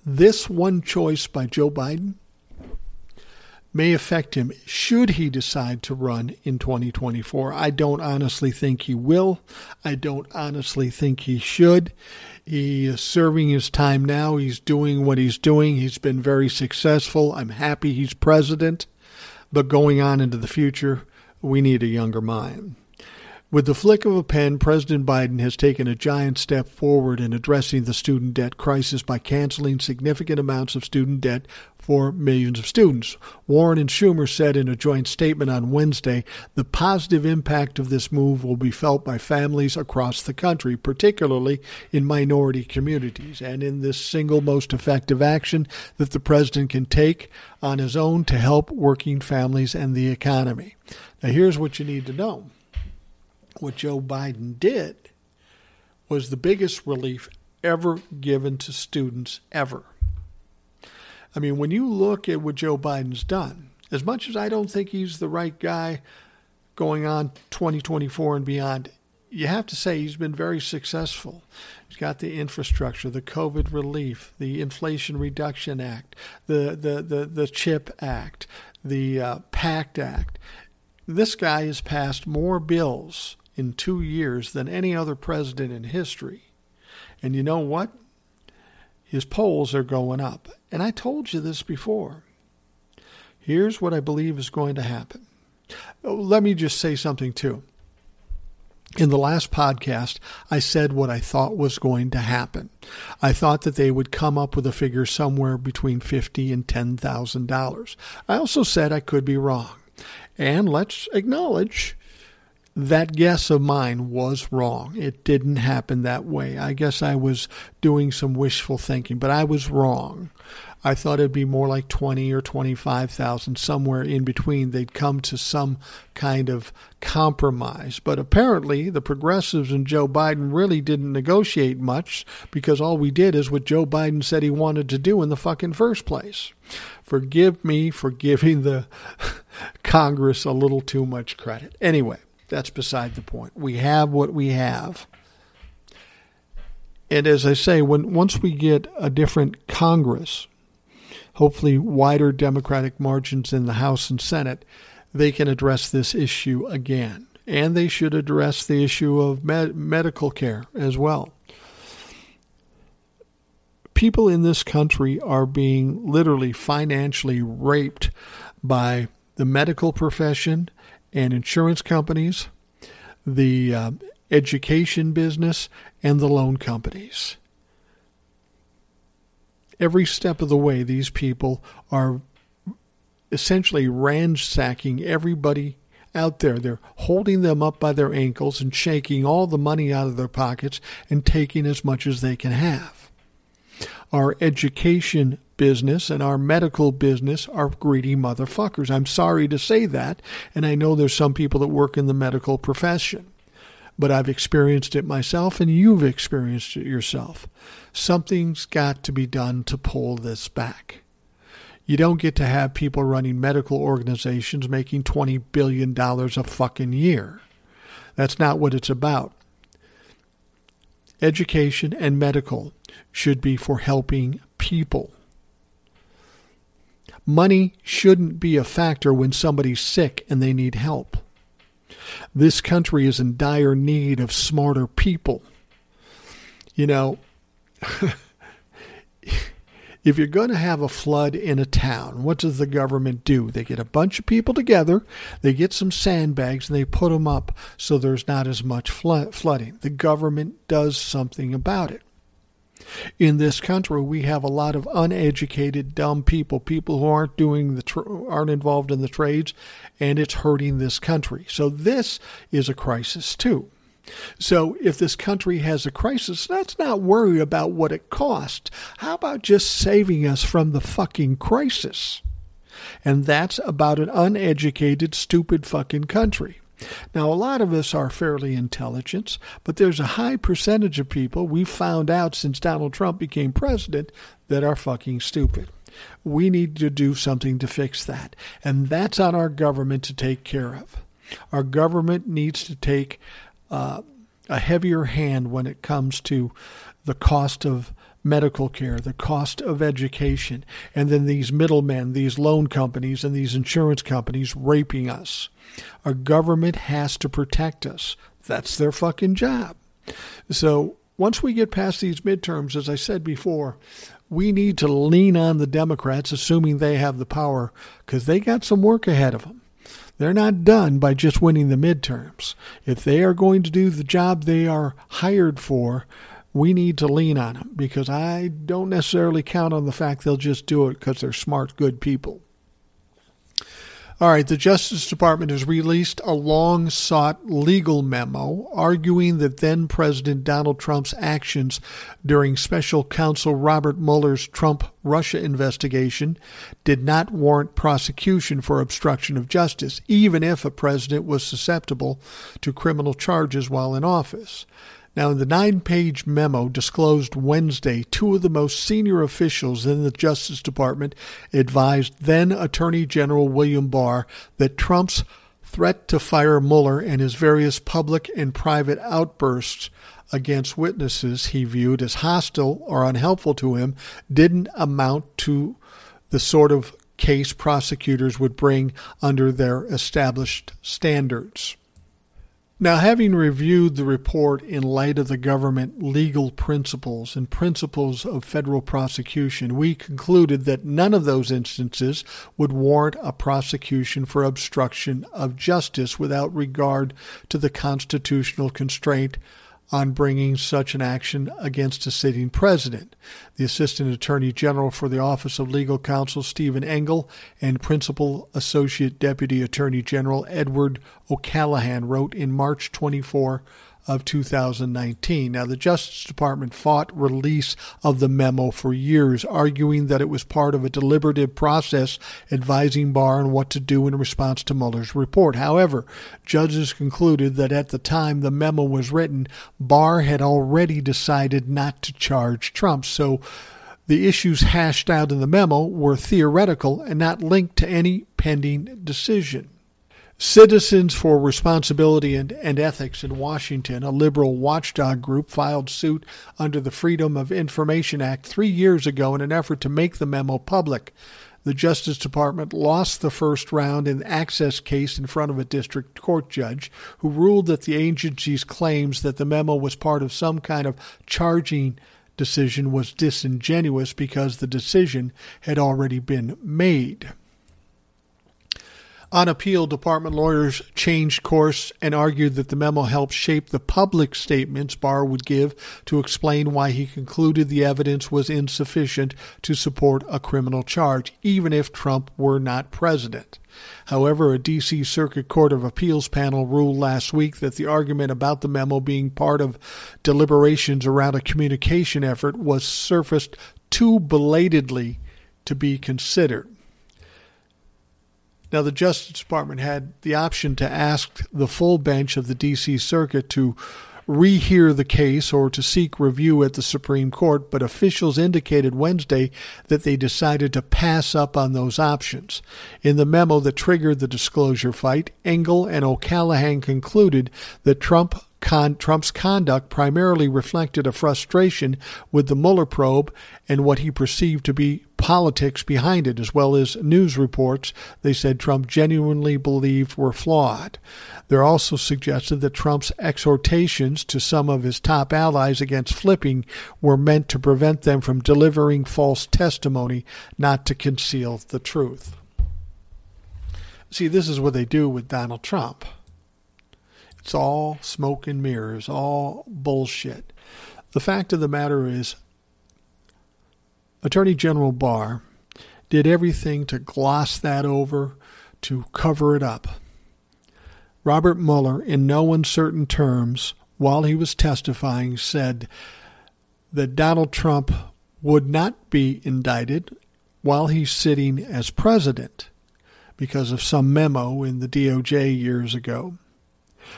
this one choice by Joe Biden may affect him should he decide to run in 2024. I don't honestly think he will. I don't honestly think he should. He is serving his time now. He's doing what he's doing. He's been very successful. I'm happy he's president. But going on into the future, we need a younger mind. With the flick of a pen, President Biden has taken a giant step forward in addressing the student debt crisis by canceling significant amounts of student debt for millions of students. Warren and Schumer said in a joint statement on Wednesday the positive impact of this move will be felt by families across the country, particularly in minority communities, and in this single most effective action that the president can take on his own to help working families and the economy. Now, here's what you need to know what Joe Biden did was the biggest relief ever given to students ever. I mean, when you look at what Joe Biden's done, as much as I don't think he's the right guy going on 2024 and beyond, you have to say he's been very successful. He's got the infrastructure, the COVID relief, the Inflation Reduction Act, the the the, the CHIP Act, the uh, PACT Act. This guy has passed more bills in two years than any other president in history. And you know what? His polls are going up. And I told you this before. Here's what I believe is going to happen. Oh, let me just say something too. In the last podcast, I said what I thought was going to happen. I thought that they would come up with a figure somewhere between fifty and ten thousand dollars. I also said I could be wrong. And let's acknowledge that guess of mine was wrong. It didn't happen that way. I guess I was doing some wishful thinking, but I was wrong. I thought it'd be more like 20 or 25,000 somewhere in between they'd come to some kind of compromise. But apparently the progressives and Joe Biden really didn't negotiate much because all we did is what Joe Biden said he wanted to do in the fucking first place. Forgive me for giving the (laughs) Congress a little too much credit. Anyway, that's beside the point. We have what we have. And as I say, when once we get a different Congress, hopefully wider Democratic margins in the House and Senate, they can address this issue again. And they should address the issue of med- medical care as well. people in this country are being literally financially raped by the medical profession and insurance companies, the uh, education business, and the loan companies. Every step of the way, these people are essentially ransacking everybody out there. They're holding them up by their ankles and shaking all the money out of their pockets and taking as much as they can have. Our education business and our medical business are greedy motherfuckers. I'm sorry to say that, and I know there's some people that work in the medical profession. But I've experienced it myself, and you've experienced it yourself. Something's got to be done to pull this back. You don't get to have people running medical organizations making $20 billion a fucking year. That's not what it's about. Education and medical should be for helping people. Money shouldn't be a factor when somebody's sick and they need help. This country is in dire need of smarter people. You know, (laughs) if you're going to have a flood in a town, what does the government do? They get a bunch of people together, they get some sandbags, and they put them up so there's not as much flooding. The government does something about it. In this country, we have a lot of uneducated, dumb people, people who aren't doing the tr- aren't involved in the trades, and it's hurting this country. So this is a crisis too. So if this country has a crisis, let's not worry about what it costs. How about just saving us from the fucking crisis? And that's about an uneducated, stupid fucking country. Now, a lot of us are fairly intelligent, but there's a high percentage of people we've found out since Donald Trump became president that are fucking stupid. We need to do something to fix that. And that's on our government to take care of. Our government needs to take uh, a heavier hand when it comes to the cost of medical care, the cost of education, and then these middlemen, these loan companies, and these insurance companies raping us. Our government has to protect us. That's their fucking job. So once we get past these midterms, as I said before, we need to lean on the Democrats, assuming they have the power, because they got some work ahead of them. They're not done by just winning the midterms. If they are going to do the job they are hired for, we need to lean on them because I don't necessarily count on the fact they'll just do it because they're smart, good people. All right, the Justice Department has released a long sought legal memo arguing that then President Donald Trump's actions during special counsel Robert Mueller's Trump Russia investigation did not warrant prosecution for obstruction of justice, even if a president was susceptible to criminal charges while in office. Now, in the nine page memo disclosed Wednesday, two of the most senior officials in the Justice Department advised then Attorney General William Barr that Trump's threat to fire Mueller and his various public and private outbursts against witnesses he viewed as hostile or unhelpful to him didn't amount to the sort of case prosecutors would bring under their established standards. Now, having reviewed the report in light of the government legal principles and principles of federal prosecution, we concluded that none of those instances would warrant a prosecution for obstruction of justice without regard to the constitutional constraint on bringing such an action against a sitting president. The Assistant Attorney General for the Office of Legal Counsel, Steven Engel, and Principal Associate Deputy Attorney General Edward O'Callaghan wrote in March 24 of 2019. Now, the Justice Department fought release of the memo for years, arguing that it was part of a deliberative process advising Barr on what to do in response to Mueller's report. However, judges concluded that at the time the memo was written, Barr had already decided not to charge Trump. So, the issues hashed out in the memo were theoretical and not linked to any pending decision. Citizens for Responsibility and, and, Ethics in Washington, a liberal watchdog group, filed suit under the Freedom of Information Act three years ago in an effort to make the memo public. The Justice Department lost the first round in the access case in front of a district court judge who ruled that the agency's claims that the memo was part of some kind of charging decision was disingenuous because the decision had already been made. On appeal, department lawyers changed course and argued that the memo helped shape the public statements Barr would give to explain why he concluded the evidence was insufficient to support a criminal charge, even if Trump were not president. However, a D.C. Circuit Court of Appeals panel ruled last week that the argument about the memo being part of deliberations around a communication effort was surfaced too belatedly to be considered. Now, the Justice Department had the option to ask the full bench of the D.C. Circuit to rehear the case or to seek review at the Supreme Court, but officials indicated Wednesday that they decided to pass up on those options. In the memo that triggered the disclosure fight, Engel and O'Callaghan concluded that Trump Con- Trump's conduct primarily reflected a frustration with the Mueller probe and what he perceived to be politics behind it, as well as news reports they said Trump genuinely believed were flawed. They're also suggested that Trump's exhortations to some of his top allies against flipping were meant to prevent them from delivering false testimony, not to conceal the truth. See, this is what they do with Donald Trump. It's all smoke and mirrors, all bullshit. The fact of the matter is, Attorney General Barr did everything to gloss that over, to cover it up. Robert Mueller, in no uncertain terms, while he was testifying, said that Donald Trump would not be indicted while he's sitting as president because of some memo in the DOJ years ago.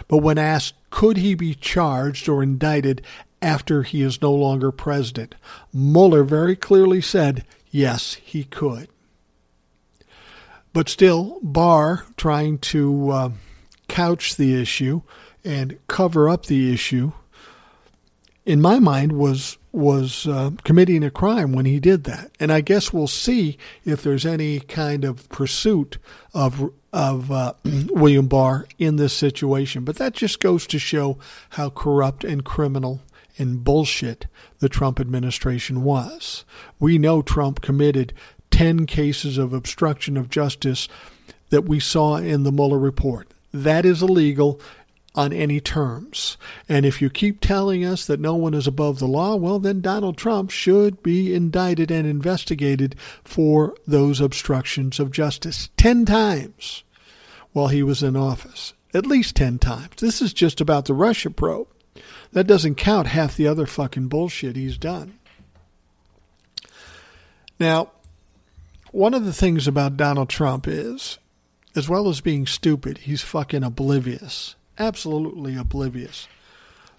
But when asked, could he be charged or indicted after he is no longer president, Mueller very clearly said, yes, he could. But still, Barr, trying to uh, couch the issue and cover up the issue, in my mind, was was uh, committing a crime when he did that. And I guess we'll see if there's any kind of pursuit of of uh, (clears throat) William Barr in this situation. But that just goes to show how corrupt and criminal and bullshit the Trump administration was. We know Trump committed 10 cases of obstruction of justice that we saw in the Mueller report. That is illegal on any terms. And if you keep telling us that no one is above the law, well, then Donald Trump should be indicted and investigated for those obstructions of justice 10 times while he was in office. At least 10 times. This is just about the Russia probe. That doesn't count half the other fucking bullshit he's done. Now, one of the things about Donald Trump is, as well as being stupid, he's fucking oblivious absolutely oblivious.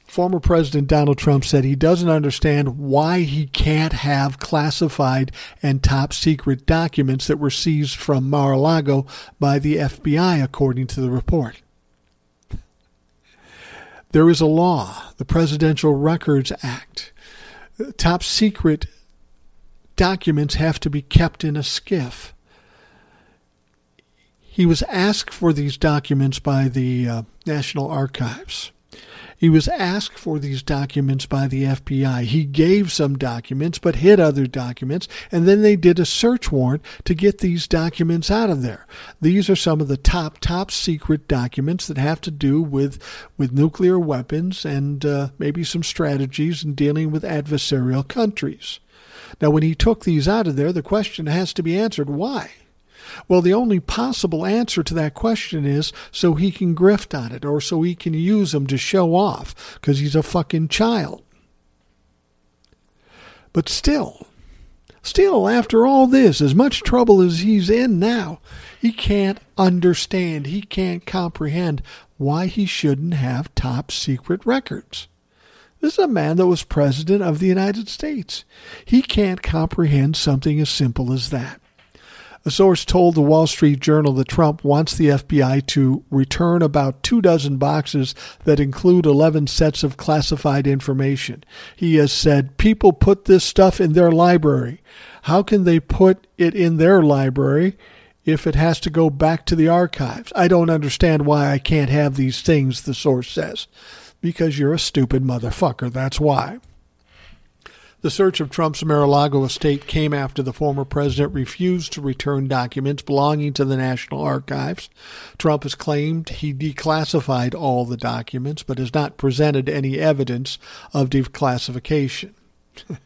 Former President Donald Trump said he doesn't understand why he can't have classified and top secret documents that were seized from Mar a Lago by the FBI, according to the report. There is a law, the Presidential Records Act. Top secret documents have to be kept in a SCIF. He was asked for these documents by the uh, National Archives. He was asked for these documents by the FBI. He gave some documents, but hid other documents, and then they did a search warrant to get these documents out of there. These are some of the top, top secret documents that have to do with, with nuclear weapons and uh, maybe some strategies in dealing with adversarial countries. Now, when he took these out of there, the question has to be answered why? Well, the only possible answer to that question is so he can grift on it or so he can use them to show off because he's a fucking child. But still, still, after all this, as much trouble as he's in now, he can't understand, he can't comprehend why he shouldn't have top secret records. This is a man that was President of the United States. He can't comprehend something as simple as that. A source told the Wall Street Journal that Trump wants the FBI to return about two dozen boxes that include 11 sets of classified information. He has said, People put this stuff in their library. How can they put it in their library if it has to go back to the archives? I don't understand why I can't have these things, the source says. Because you're a stupid motherfucker, that's why. The search of Trump's Mar-a-Lago estate came after the former president refused to return documents belonging to the National Archives. Trump has claimed he declassified all the documents, but has not presented any evidence of declassification. (laughs)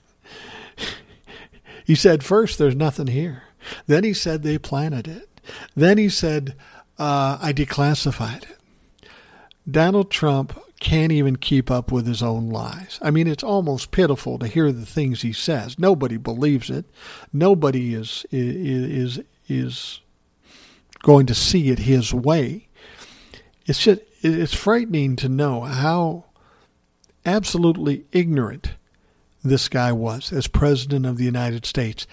he said first, there's nothing here. Then he said they planted it. Then he said, uh, I declassified it. Donald Trump can't even keep up with his own lies. I mean, it's almost pitiful to hear the things he says. Nobody believes it. Nobody is is is going to see it his way. It's just it's frightening to know how absolutely ignorant this guy was as president of the United States.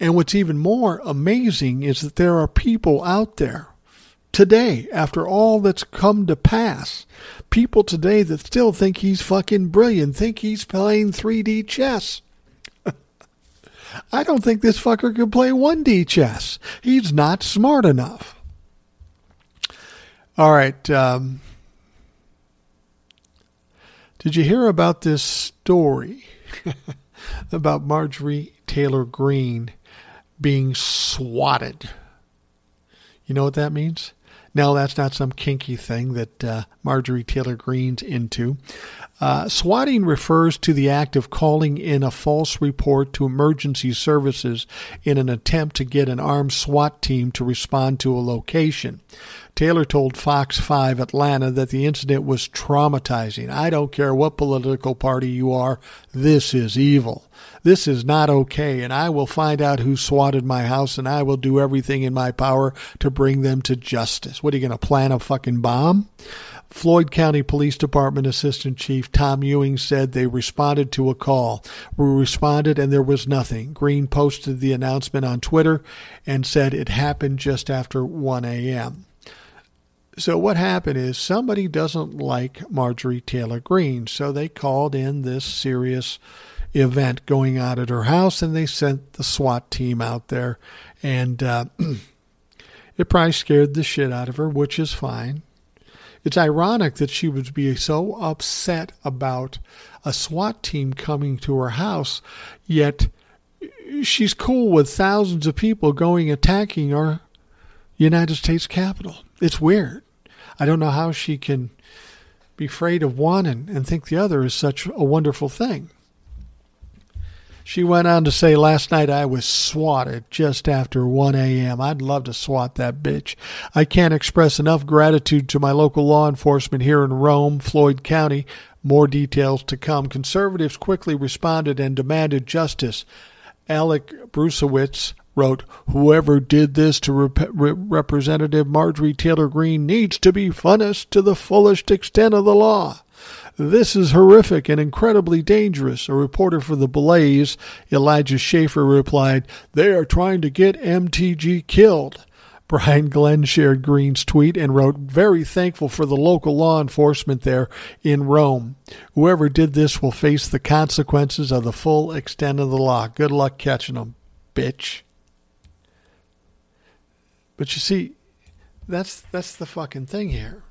And what's even more amazing is that there are people out there today, after all that's come to pass, people today that still think he's fucking brilliant, think he's playing 3D chess. (laughs) I don't think this fucker can play 1D chess. He's not smart enough. All right. Um, did you hear about this story (laughs) about Marjorie Taylor Greene being swatted? You know what that means? No, that's not some kinky thing that uh, Marjorie Taylor Greene's into. Uh, swatting refers to the act of calling in a false report to emergency services in an attempt to get an armed SWAT team to respond to a location. Taylor told Fox 5 Atlanta that the incident was traumatizing. I don't care what political party you are, this is evil. This is not okay, and I will find out who swatted my house, and I will do everything in my power to bring them to justice. What are you going to plan a fucking bomb? Floyd County Police Department Assistant Chief Tom Ewing said they responded to a call. We responded and there was nothing. Greene posted the announcement on Twitter and said it happened just after 1 a.m. So what happened is somebody doesn't like Marjorie Taylor Greene, so they called in this serious event going on at her house, and they sent the SWAT team out there, and uh, (clears throat) it probably scared the shit out of her, which is fine. It's ironic that she would be so upset about a SWAT team coming to her house, yet she's cool with thousands of people going attacking our United States Capitol. It's weird. I don't know how she can be afraid of one and, and think the other is such a wonderful thing. She went on to say, Last night I was swatted just after 1 a.m. I'd love to swat that bitch. I can't express enough gratitude to my local law enforcement here in Rome, Floyd County. More details to come. Conservatives quickly responded and demanded justice. Alec Bruesewitz wrote, Whoever did this to Rep- Representative Marjorie Taylor Greene needs to be punished to the fullest extent of the law. This is horrific and incredibly dangerous. A reporter for The Blaze, Elijah Schaffer, replied, They are trying to get MTG killed. Brian Glenn shared Greene's tweet and wrote, Very thankful for the local law enforcement there in Rome. Whoever did this will face the consequences of the full extent of the law. Good luck catching them, bitch. But you see, that's that's the fucking thing here.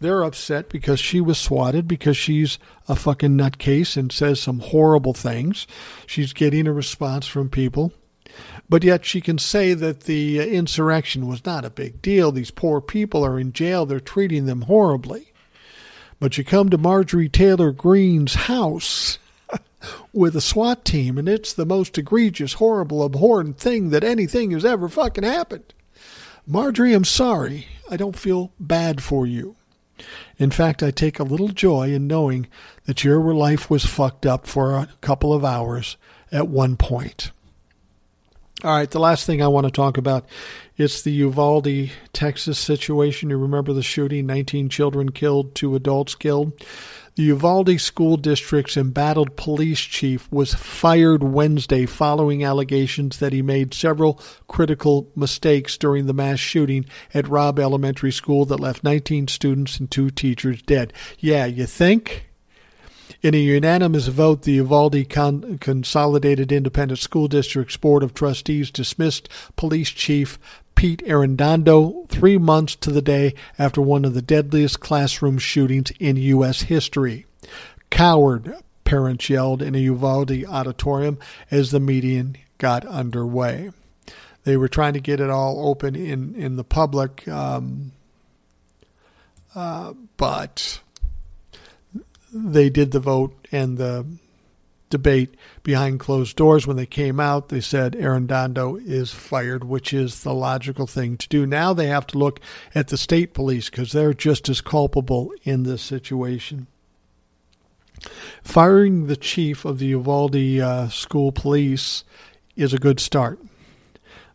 They're upset because she was swatted because she's a fucking nutcase and says some horrible things. She's getting a response from people. But yet she can say that the uh, insurrection was not a big deal. These poor people are in jail. They're treating them horribly. But you come to Marjorie Taylor Greene's house (laughs) with a SWAT team, and it's the most egregious, horrible, abhorrent thing that anything has ever fucking happened. Marjorie, I'm sorry. I don't feel bad for you. In fact, I take a little joy in knowing that your life was fucked up for a couple of hours at one point. All right, the last thing I want to talk about is the Uvalde, Texas situation. You remember the shooting, 19 children killed, two adults killed. The Uvalde School District's embattled police chief was fired Wednesday following allegations that he made several critical mistakes during the mass shooting at Robb Elementary School that left 19 students and two teachers dead. Yeah, you think? In a unanimous vote, the Uvalde Con- Consolidated Independent School District's Board of Trustees dismissed Police Chief Pete Arredondo three months to the day after one of the deadliest classroom shootings in U.S. history. Coward, parents yelled in a Uvalde auditorium as the meeting got underway. They were trying to get it all open in, in the public, um, uh, but they did the vote and the debate behind closed doors. When they came out, they said Arredondo is fired, which is the logical thing to do. Now they have to look at the state police because they're just as culpable in this situation. Firing the chief of the Uvalde uh, school police is a good start.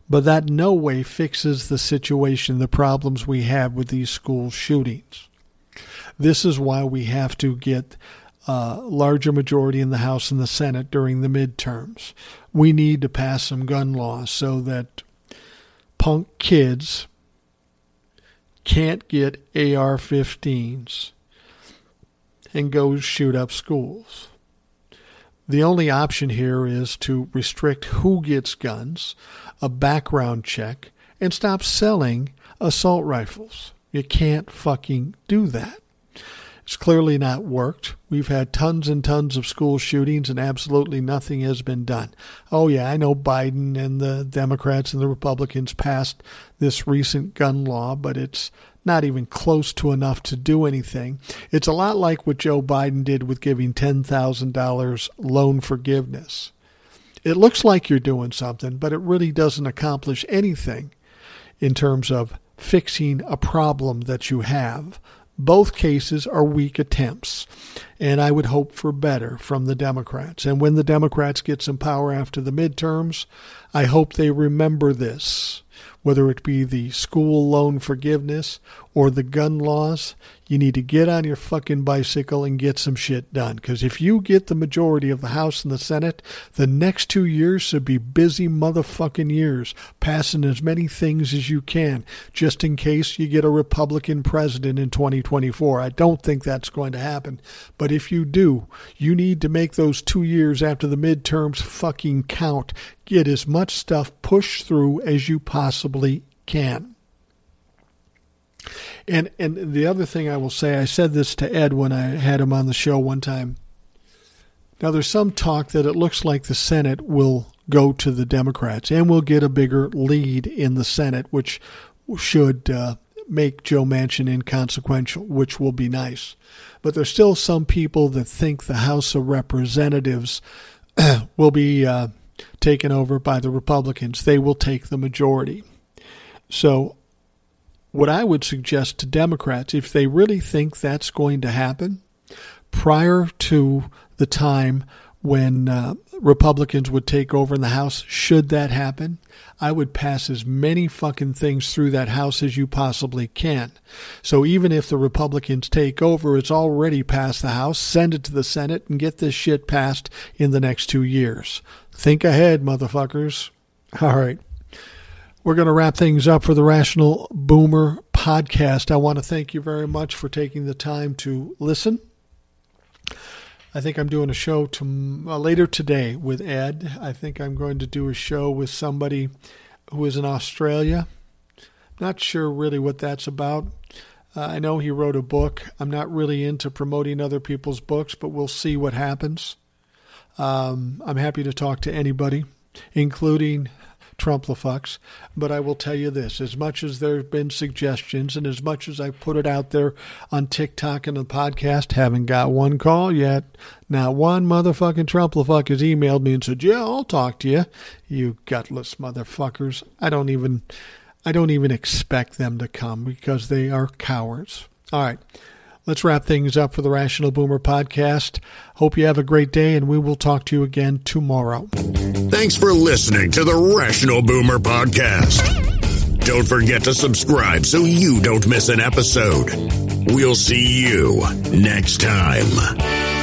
But that no way fixes the situation, the problems we have with these school shootings. This is why we have to get a larger majority in the House and the Senate during the midterms. We need to pass some gun laws so that punk kids can't get AR 15s and go shoot up schools. The only option here is to restrict who gets guns, a background check, and stop selling assault rifles. You can't fucking do that. It's clearly not worked. We've had tons and tons of school shootings and absolutely nothing has been done. Oh, yeah, I know Biden and the Democrats and the Republicans passed this recent gun law, but it's not even close to enough to do anything. It's a lot like what Joe Biden did with giving $10,000 loan forgiveness. It looks like you're doing something, but it really doesn't accomplish anything in terms of fixing a problem that you have. Both cases are weak attempts, and I would hope for better from the Democrats. And when the Democrats get some power after the midterms, I hope they remember this whether it be the school loan forgiveness or the gun laws, you need to get on your fucking bicycle and get some shit done. Because if you get the majority of the House and the Senate, the next two years should be busy motherfucking years, passing as many things as you can, just in case you get a Republican president in 2024. I don't think that's going to happen. But if you do, you need to make those two years after the midterms fucking count get as much stuff pushed through as you possibly can. And and the other thing I will say, I said this to Ed when I had him on the show one time. Now there's some talk that it looks like the Senate will go to the Democrats and will get a bigger lead in the Senate, which should uh, make Joe Manchin inconsequential, which will be nice. But there's still some people that think the House of Representatives (clears throat) will be uh, taken over by the Republicans. They will take the majority. So, what I would suggest to Democrats, if they really think that's going to happen, prior to the time when uh, Republicans would take over in the House, should that happen, I would pass as many fucking things through that House as you possibly can. So even if the Republicans take over, it's already passed the House, send it to the Senate and get this shit passed in the next two years. Think ahead, motherfuckers. All right. We're going to wrap things up for the Rational Boomer podcast. I want to thank you very much for taking the time to listen. I think I'm doing a show to, uh, later today with Ed. I think I'm going to do a show with somebody who is in Australia. Not sure really what that's about. Uh, I know he wrote a book. I'm not really into promoting other people's books, but we'll see what happens. Um, I'm happy to talk to anybody, including Trumplefux. But I will tell you this as much as there have been suggestions and as much as I put it out there on TikTok and the podcast, haven't got one call yet. Not one motherfucking Trumplefux has emailed me and said, Yeah, I'll talk to you. You gutless motherfuckers. I don't even. I don't even expect them to come because they are cowards. All right. Let's wrap things up for the Rational Boomer podcast. Hope you have a great day, and we will talk to you again tomorrow. Thanks for listening to the Rational Boomer podcast. Don't forget to subscribe so you don't miss an episode. We'll see you next time.